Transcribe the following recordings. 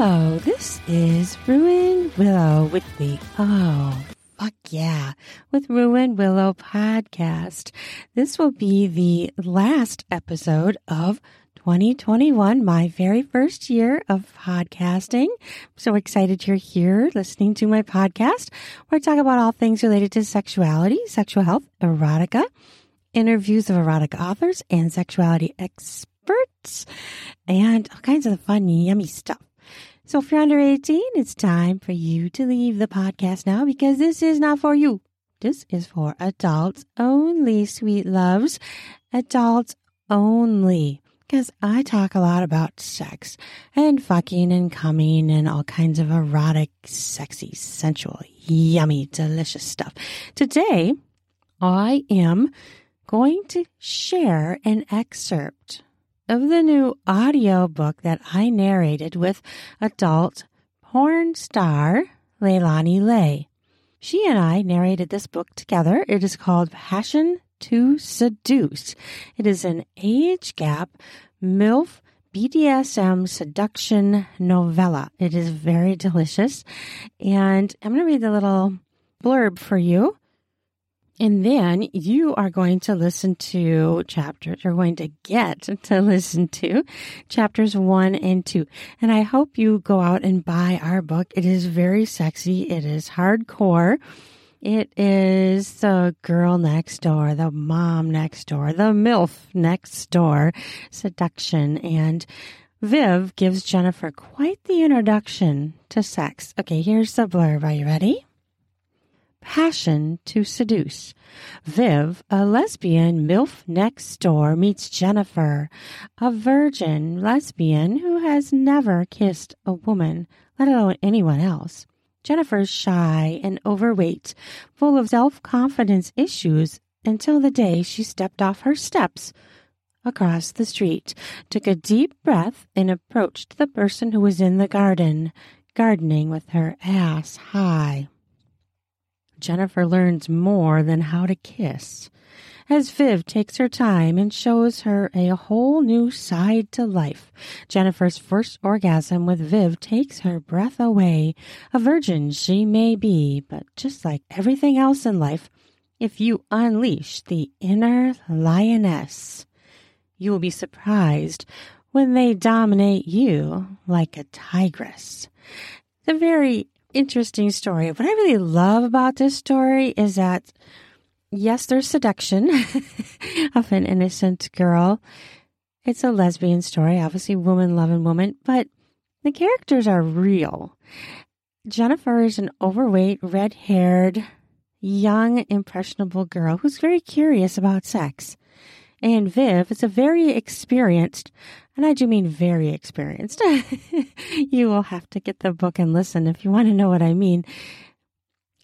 Hello, this is Ruin Willow with the Oh, fuck yeah, with Ruin Willow podcast. This will be the last episode of 2021, my very first year of podcasting. I'm so excited you're here listening to my podcast where I talk about all things related to sexuality, sexual health, erotica, interviews of erotic authors and sexuality experts, and all kinds of fun, yummy stuff. So if you're under 18, it's time for you to leave the podcast now because this is not for you. This is for adults only, sweet loves. Adults only. Because I talk a lot about sex and fucking and coming and all kinds of erotic, sexy, sensual, yummy, delicious stuff. Today, I am going to share an excerpt of the new audio book that I narrated with adult porn star Leilani Lay. She and I narrated this book together. It is called Passion to Seduce. It is an age gap MILF BDSM seduction novella. It is very delicious. And I'm going to read the little blurb for you. And then you are going to listen to chapters, you're going to get to listen to chapters one and two. And I hope you go out and buy our book. It is very sexy. It is hardcore. It is the girl next door, the mom next door, the MILF next door seduction. And Viv gives Jennifer quite the introduction to sex. Okay, here's the blurb. Are you ready? Passion to Seduce. Viv, a lesbian MILF next door, meets Jennifer, a virgin lesbian who has never kissed a woman, let alone anyone else. Jennifer's shy and overweight, full of self confidence issues until the day she stepped off her steps across the street, took a deep breath, and approached the person who was in the garden, gardening with her ass high. Jennifer learns more than how to kiss as Viv takes her time and shows her a whole new side to life. Jennifer's first orgasm with Viv takes her breath away. A virgin she may be, but just like everything else in life, if you unleash the inner lioness, you will be surprised when they dominate you like a tigress. The very interesting story. What I really love about this story is that, yes, there's seduction of an innocent girl. It's a lesbian story, obviously, woman loving woman, but the characters are real. Jennifer is an overweight, red haired, young, impressionable girl who's very curious about sex. And Viv is a very experienced, and I do mean very experienced. you will have to get the book and listen if you want to know what I mean.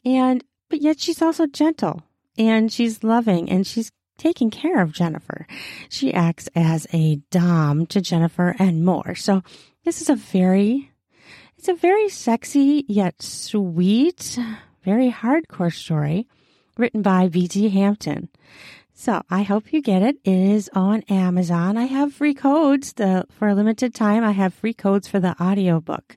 And, but yet she's also gentle and she's loving and she's taking care of Jennifer. She acts as a dom to Jennifer and more. So this is a very, it's a very sexy yet sweet, very hardcore story written by V.T. Hampton. So I hope you get it. It is on Amazon. I have free codes the, for a limited time. I have free codes for the audiobook.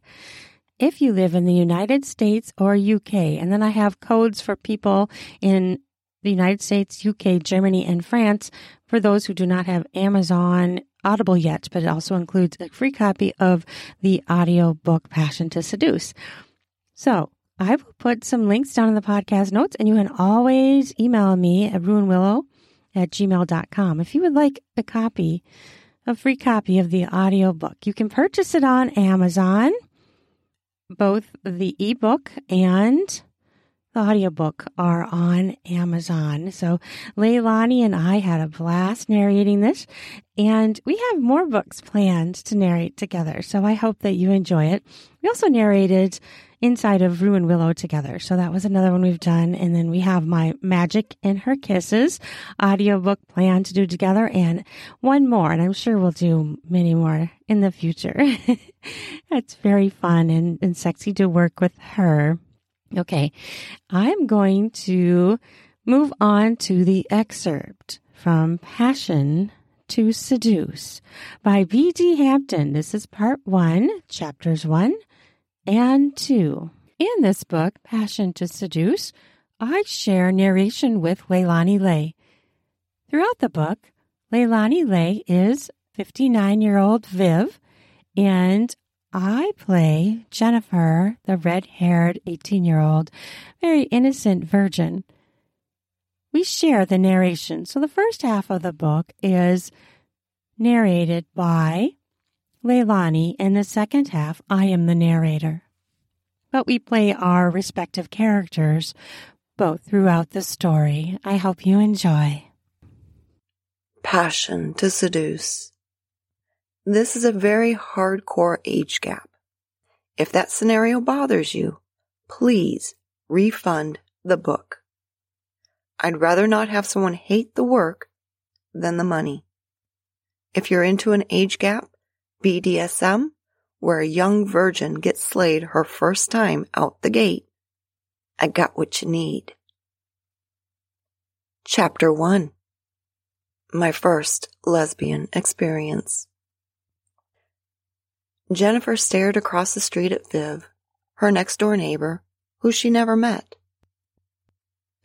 If you live in the United States or UK, and then I have codes for people in the United States, UK, Germany, and France for those who do not have Amazon Audible yet, but it also includes a free copy of the audiobook Passion to Seduce. So I will put some links down in the podcast notes, and you can always email me at ruinwillow at gmail.com. If you would like a copy, a free copy of the audiobook, you can purchase it on Amazon, both the ebook and the audiobook are on Amazon. So Leilani and I had a blast narrating this, and we have more books planned to narrate together. So I hope that you enjoy it. We also narrated inside of Ruin Willow together. So that was another one we've done. And then we have my Magic in Her Kisses audiobook plan to do together and one more. And I'm sure we'll do many more in the future. it's very fun and, and sexy to work with her. Okay. I'm going to move on to the excerpt from Passion to Seduce by B.D. Hampton. This is part one, chapters one and two. In this book, Passion to Seduce, I share narration with Leilani Lay. Throughout the book, Leilani Lay is 59 year old Viv, and I play Jennifer, the red haired 18 year old, very innocent virgin. We share the narration. So the first half of the book is narrated by Leilani, and the second half, I am the narrator. But we play our respective characters both throughout the story. I hope you enjoy. Passion to seduce. This is a very hardcore age gap. If that scenario bothers you, please refund the book. I'd rather not have someone hate the work than the money. If you're into an age gap, BDSM, where a young virgin gets slayed her first time out the gate, I got what you need. Chapter 1 My first lesbian experience. Jennifer stared across the street at Viv, her next door neighbor, who she never met.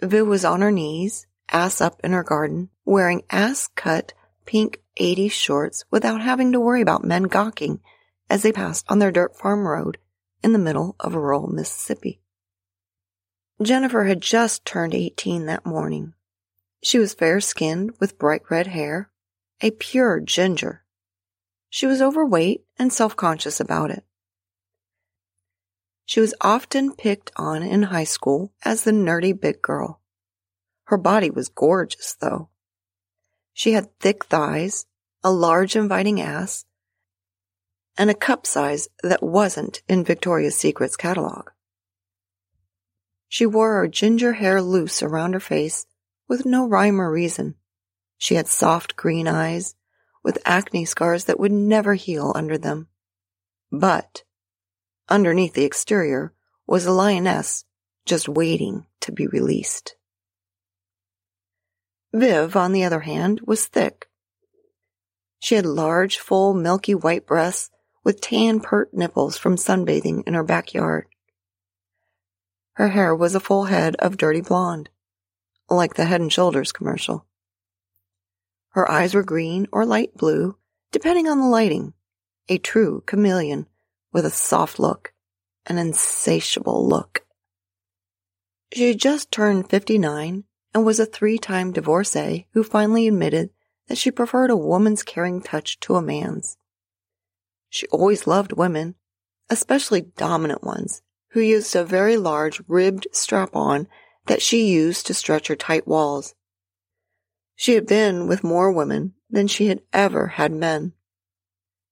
Viv was on her knees, ass up in her garden, wearing ass cut pink 80s shorts without having to worry about men gawking as they passed on their dirt farm road in the middle of rural Mississippi. Jennifer had just turned 18 that morning. She was fair skinned with bright red hair, a pure ginger. She was overweight and self conscious about it. She was often picked on in high school as the nerdy big girl. Her body was gorgeous, though. She had thick thighs, a large inviting ass, and a cup size that wasn't in Victoria's Secret's catalog. She wore her ginger hair loose around her face with no rhyme or reason. She had soft green eyes with acne scars that would never heal under them. But underneath the exterior was a lioness just waiting to be released. Viv, on the other hand, was thick. She had large, full, milky white breasts with tan pert nipples from sunbathing in her backyard. Her hair was a full head of dirty blonde, like the Head and Shoulders commercial. Her eyes were green or light blue, depending on the lighting. A true chameleon with a soft look, an insatiable look. She had just turned 59 and was a three-time divorcee who finally admitted that she preferred a woman's caring touch to a man's. She always loved women, especially dominant ones, who used a very large ribbed strap-on that she used to stretch her tight walls. She had been with more women than she had ever had men.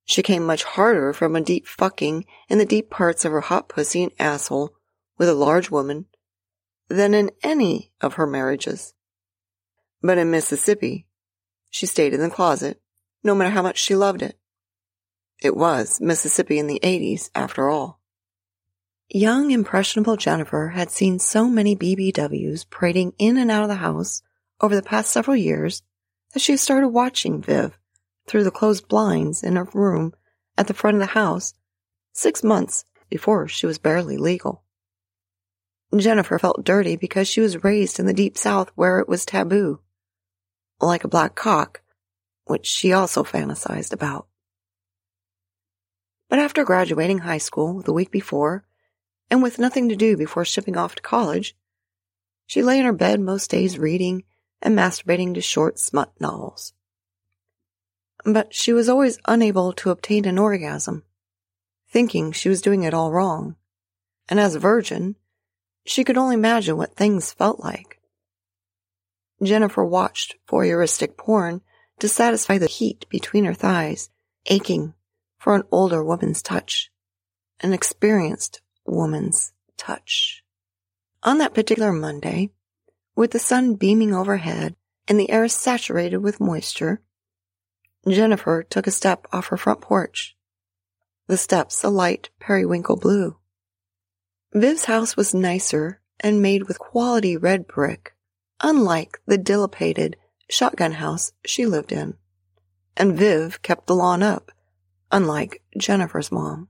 She came much harder from a deep fucking in the deep parts of her hot pussy and asshole with a large woman than in any of her marriages. But in Mississippi, she stayed in the closet, no matter how much she loved it. It was Mississippi in the 80s, after all. Young, impressionable Jennifer had seen so many BBWs parading in and out of the house over the past several years that she started watching Viv through the closed blinds in her room at the front of the house six months before she was barely legal. Jennifer felt dirty because she was raised in the deep south where it was taboo, like a black cock, which she also fantasized about. But after graduating high school the week before, and with nothing to do before shipping off to college, she lay in her bed most days reading and masturbating to short smut novels. But she was always unable to obtain an orgasm, thinking she was doing it all wrong. And as a virgin, she could only imagine what things felt like. Jennifer watched voyeuristic porn to satisfy the heat between her thighs, aching for an older woman's touch, an experienced woman's touch. On that particular Monday, with the sun beaming overhead and the air saturated with moisture, Jennifer took a step off her front porch. The steps a light periwinkle blue. Viv's house was nicer and made with quality red brick, unlike the dilapidated shotgun house she lived in. and Viv kept the lawn up, unlike Jennifer's mom.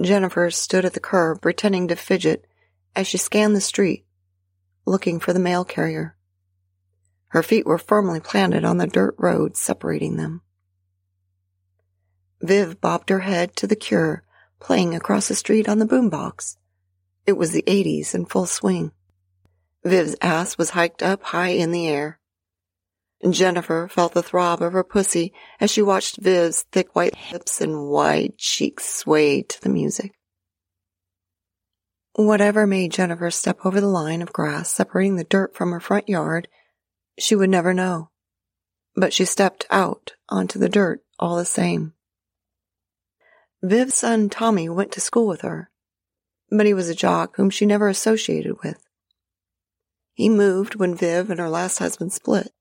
Jennifer stood at the curb pretending to fidget as she scanned the street, looking for the mail carrier. Her feet were firmly planted on the dirt road separating them. Viv bobbed her head to the cure playing across the street on the boombox. It was the 80s in full swing. Viv's ass was hiked up high in the air. Jennifer felt the throb of her pussy as she watched Viv's thick white hips and wide cheeks sway to the music. Whatever made Jennifer step over the line of grass separating the dirt from her front yard, she would never know. But she stepped out onto the dirt all the same. Viv's son Tommy went to school with her, but he was a jock whom she never associated with. He moved when Viv and her last husband split.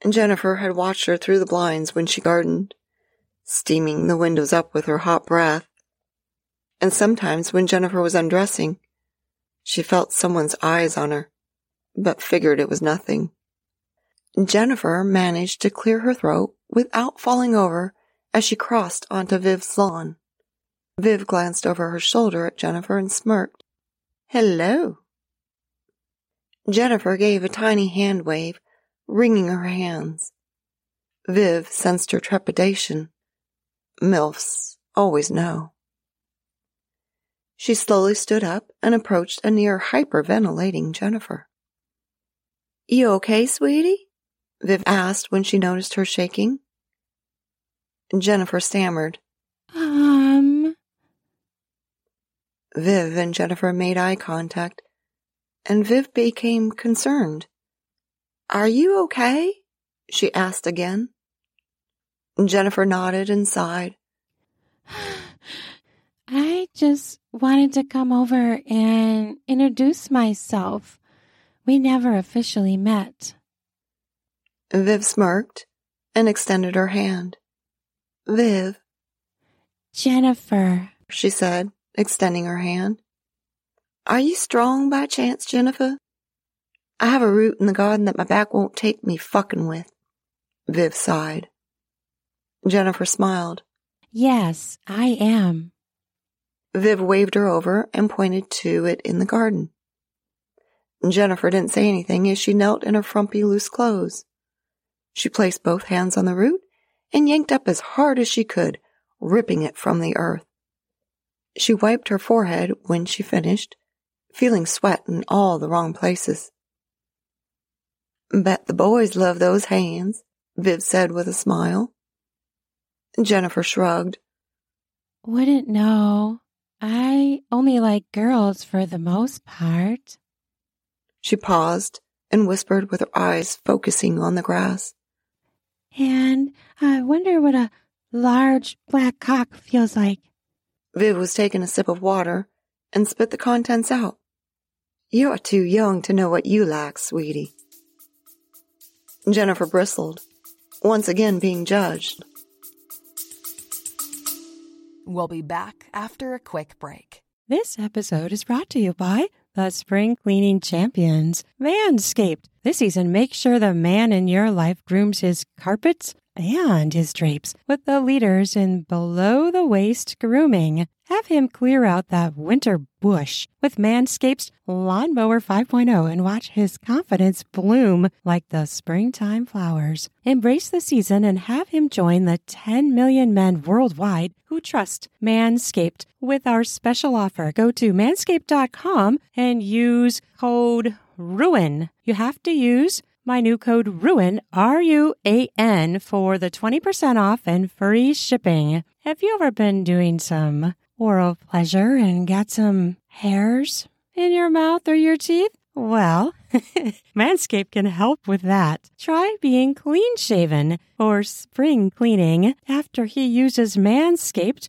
And Jennifer had watched her through the blinds when she gardened, steaming the windows up with her hot breath. And sometimes when Jennifer was undressing, she felt someone's eyes on her, but figured it was nothing. Jennifer managed to clear her throat without falling over as she crossed onto Viv's lawn. Viv glanced over her shoulder at Jennifer and smirked. Hello. Jennifer gave a tiny hand wave, wringing her hands. Viv sensed her trepidation. MILFs always know. She slowly stood up and approached a near hyperventilating Jennifer. You okay, sweetie? Viv asked when she noticed her shaking. Jennifer stammered. Um. Viv and Jennifer made eye contact, and Viv became concerned. Are you okay? she asked again. Jennifer nodded and sighed. I just wanted to come over and introduce myself. We never officially met. Viv smirked and extended her hand. Viv. Jennifer, she said, extending her hand. Are you strong by chance, Jennifer? I have a root in the garden that my back won't take me fucking with. Viv sighed. Jennifer smiled. Yes, I am. Viv waved her over and pointed to it in the garden. Jennifer didn't say anything as she knelt in her frumpy loose clothes. She placed both hands on the root and yanked up as hard as she could, ripping it from the earth. She wiped her forehead when she finished, feeling sweat in all the wrong places. Bet the boys love those hands, Viv said with a smile. Jennifer shrugged. Wouldn't know. I only like girls for the most part. She paused and whispered with her eyes focusing on the grass. And I wonder what a large black cock feels like. Viv was taking a sip of water and spit the contents out. You're too young to know what you like, sweetie. Jennifer bristled, once again being judged. We'll be back after a quick break. This episode is brought to you by the spring cleaning champions, Manscaped. This season, make sure the man in your life grooms his carpets and his drapes with the leaders in below the waist grooming. Have him clear out that winter bush with Manscaped's Lawnmower 5.0 and watch his confidence bloom like the springtime flowers. Embrace the season and have him join the 10 million men worldwide who trust Manscaped with our special offer. Go to manscaped.com and use code RUAN. You have to use my new code RUAN, R U A N, for the 20% off and free shipping. Have you ever been doing some oral pleasure and got some hairs in your mouth or your teeth? Well, Manscaped can help with that. Try being clean shaven or spring cleaning. After he uses Manscaped,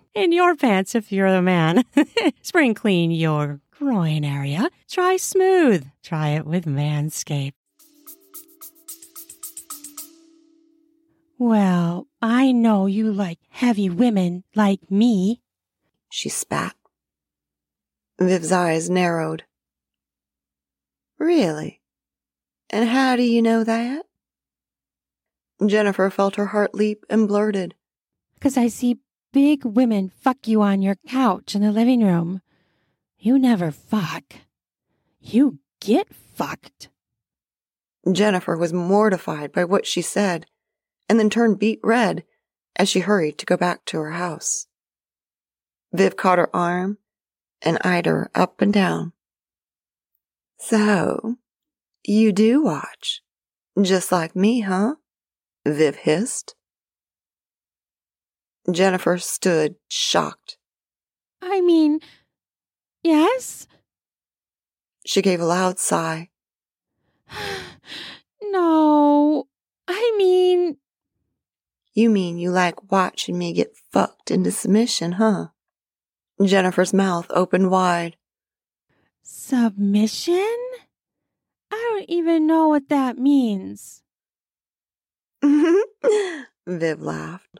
In your pants if you're a man. spring clean your groin area. Try smooth. Try it with Manscaped. Well, I know you like heavy women like me. She spat. Viv's eyes narrowed. Really? And how do you know that? Jennifer felt her heart leap and blurted. Because I see big women fuck you on your couch in the living room. You never fuck. You get fucked. Jennifer was mortified by what she said and then turned beet red as she hurried to go back to her house. Viv caught her arm and eyed her up and down. So, you do watch. Just like me, huh? Viv hissed. Jennifer stood shocked. I mean, yes? She gave a loud sigh. no, I mean. You mean you like watching me get fucked into submission, huh? Jennifer's mouth opened wide. Submission? I don't even know what that means. Viv laughed.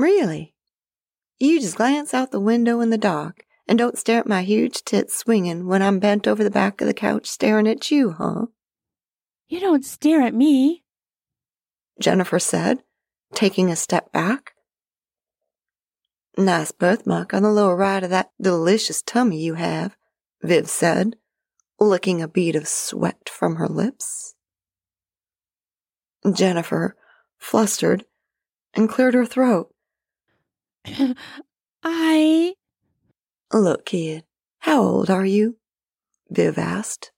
Really? You just glance out the window in the dark and don't stare at my huge tits swinging when I'm bent over the back of the couch staring at you, huh? You don't stare at me, Jennifer said, taking a step back. Nice birthmark on the lower right of that delicious tummy you have, Viv said, licking a bead of sweat from her lips. Jennifer, flustered, and cleared her throat. I. Look, kid, how old are you? Viv asked.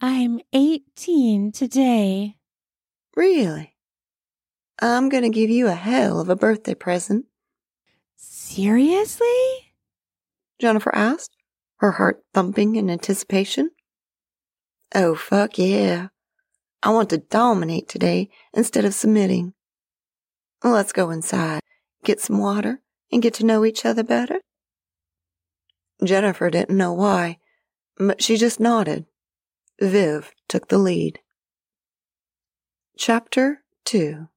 I'm 18 today. Really? I'm going to give you a hell of a birthday present. Seriously? Jennifer asked, her heart thumping in anticipation. Oh, fuck yeah. I want to dominate today instead of submitting. Let's go inside, get some water, and get to know each other better. Jennifer didn't know why, but she just nodded. Viv took the lead. Chapter 2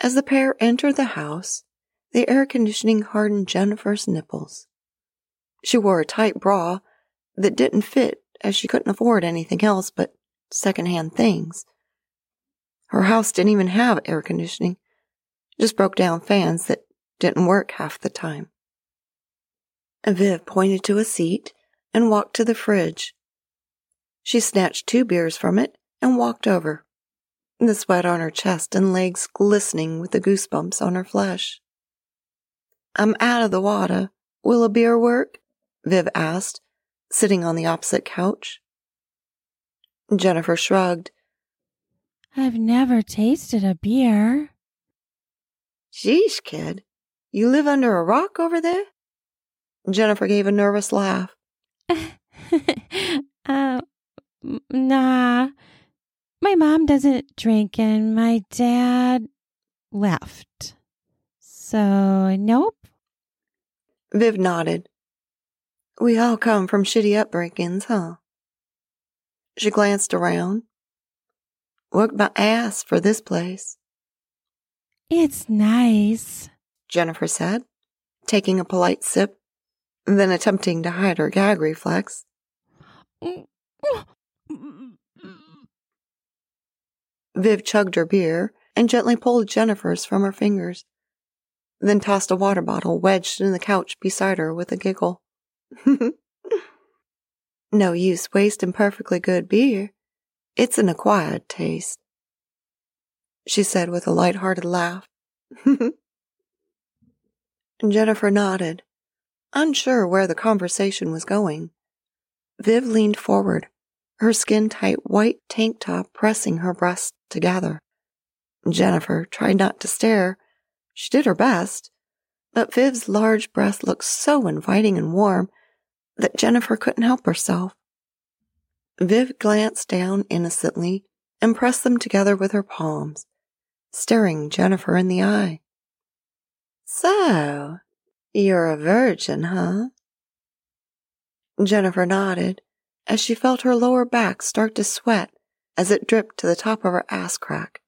As the pair entered the house, the air conditioning hardened Jennifer's nipples. She wore a tight bra that didn't fit as she couldn't afford anything else but secondhand things. Her house didn't even have air conditioning, just broke down fans that didn't work half the time. Viv pointed to a seat and walked to the fridge. She snatched two beers from it and walked over, the sweat on her chest and legs glistening with the goosebumps on her flesh. I'm out of the water. Will a beer work? Viv asked, sitting on the opposite couch. Jennifer shrugged. I've never tasted a beer. Sheesh, kid. You live under a rock over there? Jennifer gave a nervous laugh. uh, nah. My mom doesn't drink and my dad left. So, nope. Viv nodded. We all come from shitty upbringings, huh? She glanced around. Worked my ass for this place. It's nice, Jennifer said, taking a polite sip, then attempting to hide her gag reflex. Viv chugged her beer and gently pulled Jennifer's from her fingers, then tossed a water bottle wedged in the couch beside her with a giggle. no use wasting perfectly good beer. It's an acquired taste, she said with a light-hearted laugh. Jennifer nodded, unsure where the conversation was going. Viv leaned forward, her skin tight white tank top pressing her breasts together. Jennifer tried not to stare. She did her best, but Viv's large breast looked so inviting and warm that Jennifer couldn't help herself. Viv glanced down innocently and pressed them together with her palms, staring Jennifer in the eye. So, you're a virgin, huh? Jennifer nodded as she felt her lower back start to sweat as it dripped to the top of her ass crack.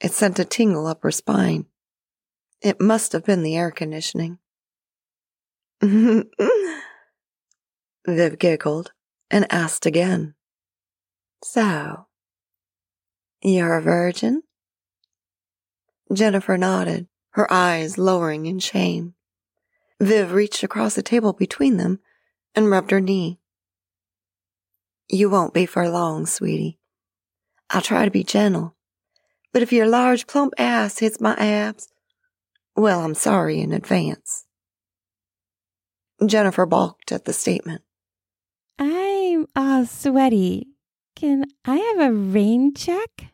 It sent a tingle up her spine. It must have been the air conditioning. Viv giggled and asked again. So, you're a virgin? Jennifer nodded, her eyes lowering in shame. Viv reached across the table between them and rubbed her knee. You won't be for long, sweetie. I'll try to be gentle, but if your large plump ass hits my abs, well, I'm sorry in advance. Jennifer balked at the statement. I'm all sweaty. Can I have a rain check?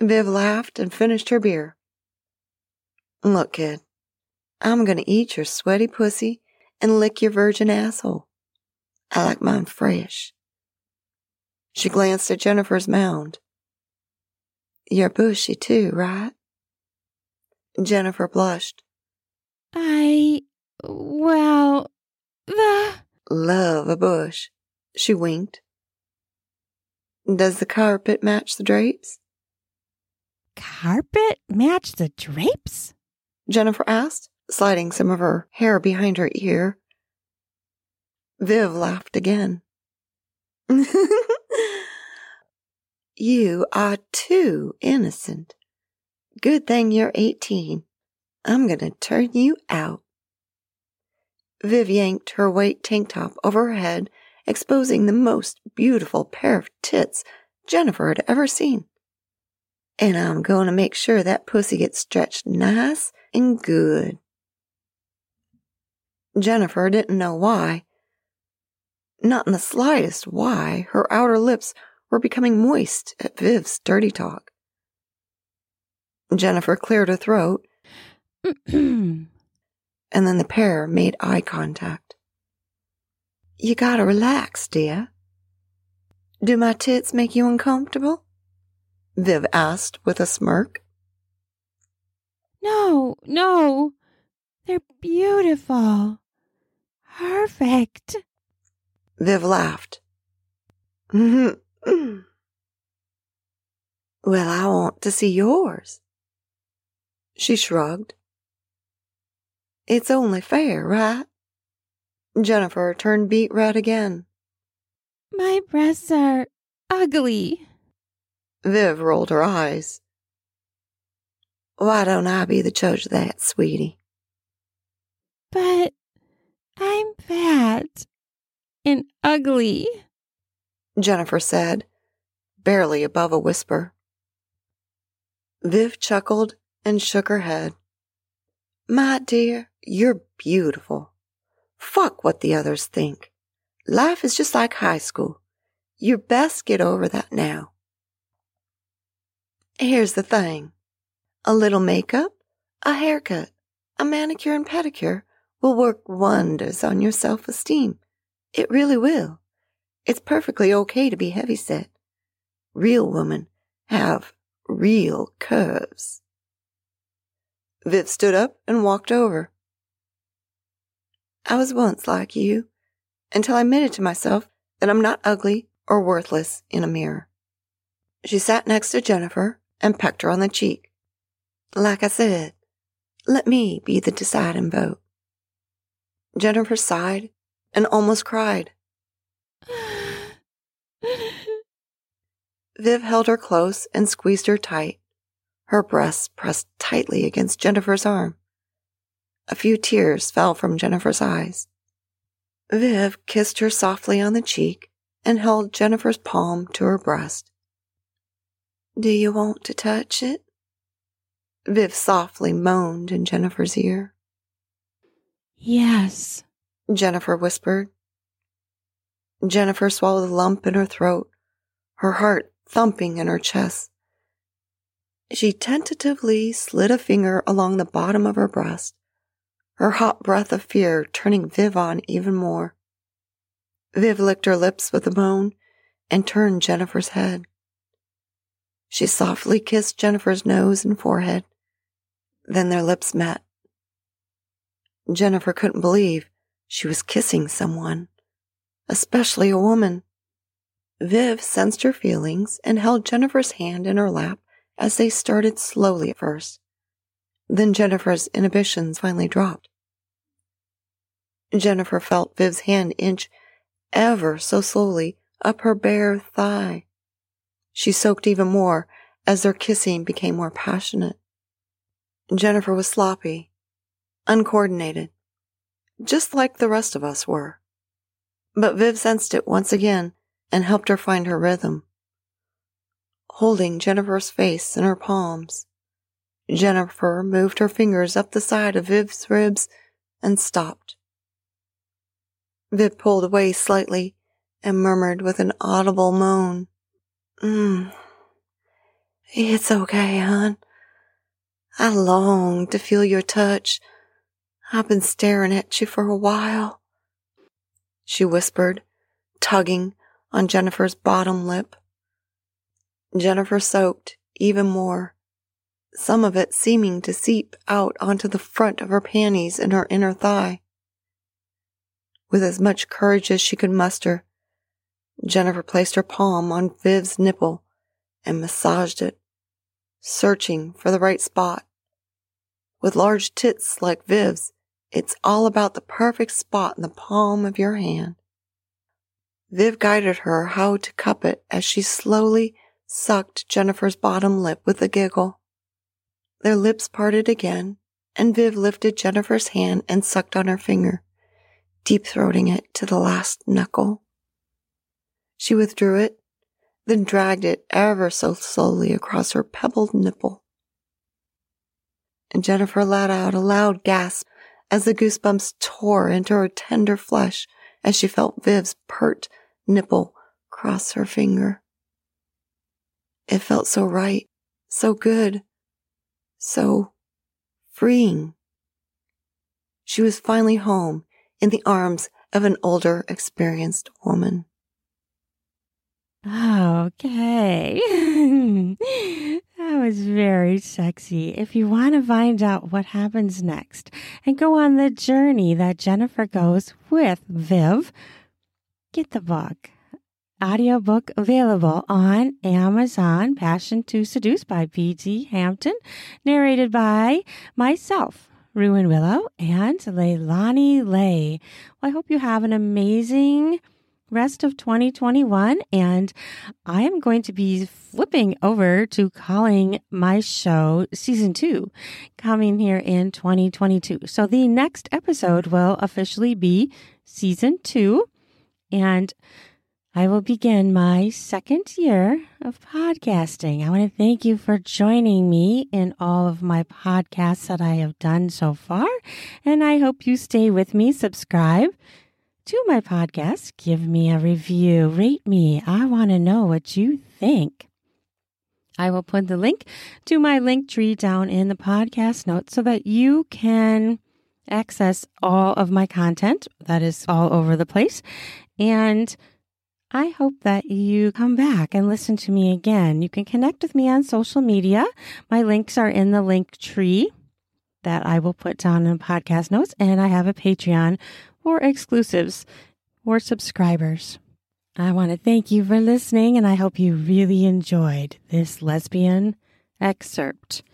Viv laughed and finished her beer. Look, kid, I'm gonna eat your sweaty pussy and lick your virgin asshole. I like mine fresh. She glanced at Jennifer's mound. You're bushy too, right? Jennifer blushed. I, well, the. Love a bush. She winked. Does the carpet match the drapes? Carpet match the drapes? Jennifer asked, sliding some of her hair behind her ear. Viv laughed again. you are too innocent. Good thing you're 18. I'm going to turn you out. Viv yanked her white tank top over her head, exposing the most beautiful pair of tits Jennifer had ever seen. And I'm going to make sure that pussy gets stretched nice and good. Jennifer didn't know why. Not in the slightest why her outer lips were becoming moist at Viv's dirty talk. Jennifer cleared her throat, and then the pair made eye contact. You gotta relax, dear. Do my tits make you uncomfortable? Viv asked with a smirk. No, no. They're beautiful. Perfect. Viv laughed. Mm-hmm. well, I want to see yours. She shrugged. It's only fair, right? Jennifer turned beet red again. My breasts are ugly. Viv rolled her eyes. Why don't I be the judge of that, sweetie? But I'm fat and ugly, Jennifer said, barely above a whisper. Viv chuckled and shook her head. My dear, you're beautiful. Fuck what the others think. Life is just like high school. You best get over that now. Here's the thing. A little makeup, a haircut, a manicure and pedicure will work wonders on your self-esteem. It really will. It's perfectly okay to be heavyset. Real women have real curves. Viv stood up and walked over. I was once like you until I admitted to myself that I'm not ugly or worthless in a mirror. She sat next to Jennifer and pecked her on the cheek. Like I said, let me be the deciding vote. Jennifer sighed and almost cried. Viv held her close and squeezed her tight, her breasts pressed tightly against Jennifer's arm. A few tears fell from Jennifer's eyes. Viv kissed her softly on the cheek and held Jennifer's palm to her breast. Do you want to touch it? Viv softly moaned in Jennifer's ear. Yes, Jennifer whispered. Jennifer swallowed a lump in her throat, her heart thumping in her chest. She tentatively slid a finger along the bottom of her breast, her hot breath of fear turning Viv on even more. Viv licked her lips with a moan and turned Jennifer's head. She softly kissed Jennifer's nose and forehead. Then their lips met. Jennifer couldn't believe she was kissing someone, especially a woman. Viv sensed her feelings and held Jennifer's hand in her lap as they started slowly at first. Then Jennifer's inhibitions finally dropped. Jennifer felt Viv's hand inch ever so slowly up her bare thigh. She soaked even more as their kissing became more passionate. Jennifer was sloppy, uncoordinated, just like the rest of us were. But Viv sensed it once again and helped her find her rhythm. Holding Jennifer's face in her palms, Jennifer moved her fingers up the side of Viv's ribs and stopped. Viv pulled away slightly and murmured with an audible moan, mm, It's okay, hon. I long to feel your touch. I've been staring at you for a while. She whispered, tugging on Jennifer's bottom lip. Jennifer soaked even more, some of it seeming to seep out onto the front of her panties and her inner thigh. With as much courage as she could muster, Jennifer placed her palm on Viv's nipple and massaged it, searching for the right spot. With large tits like Viv's, it's all about the perfect spot in the palm of your hand. Viv guided her how to cup it as she slowly sucked Jennifer's bottom lip with a giggle. Their lips parted again, and Viv lifted Jennifer's hand and sucked on her finger, deep throating it to the last knuckle. She withdrew it, then dragged it ever so slowly across her pebbled nipple. And Jennifer let out a loud gasp as the goosebumps tore into her tender flesh as she felt Viv's pert nipple cross her finger. It felt so right, so good, so freeing. She was finally home in the arms of an older, experienced woman. Oh, okay. that was very sexy. If you want to find out what happens next and go on the journey that Jennifer goes with Viv, get the book. Audiobook available on Amazon, Passion to Seduce by P.T. Hampton, narrated by myself, Ruin Willow, and Leilani Lay. Well, I hope you have an amazing rest of 2021 and I am going to be flipping over to calling my show season 2 coming here in 2022. So the next episode will officially be season 2 and I will begin my second year of podcasting. I want to thank you for joining me in all of my podcasts that I have done so far. And I hope you stay with me, subscribe to my podcast. Give me a review, rate me. I want to know what you think. I will put the link to my Linktree down in the podcast notes so that you can access all of my content that is all over the place. And I hope that you come back and listen to me again. You can connect with me on social media. My links are in the Linktree that I will put down in the podcast notes, and I have a Patreon for exclusives or subscribers. I want to thank you for listening, and I hope you really enjoyed this lesbian excerpt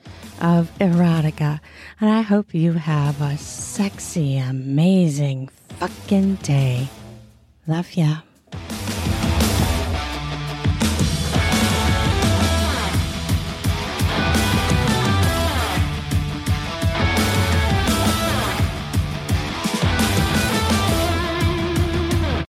of erotica. And I hope you have a sexy, amazing fucking day. Love ya.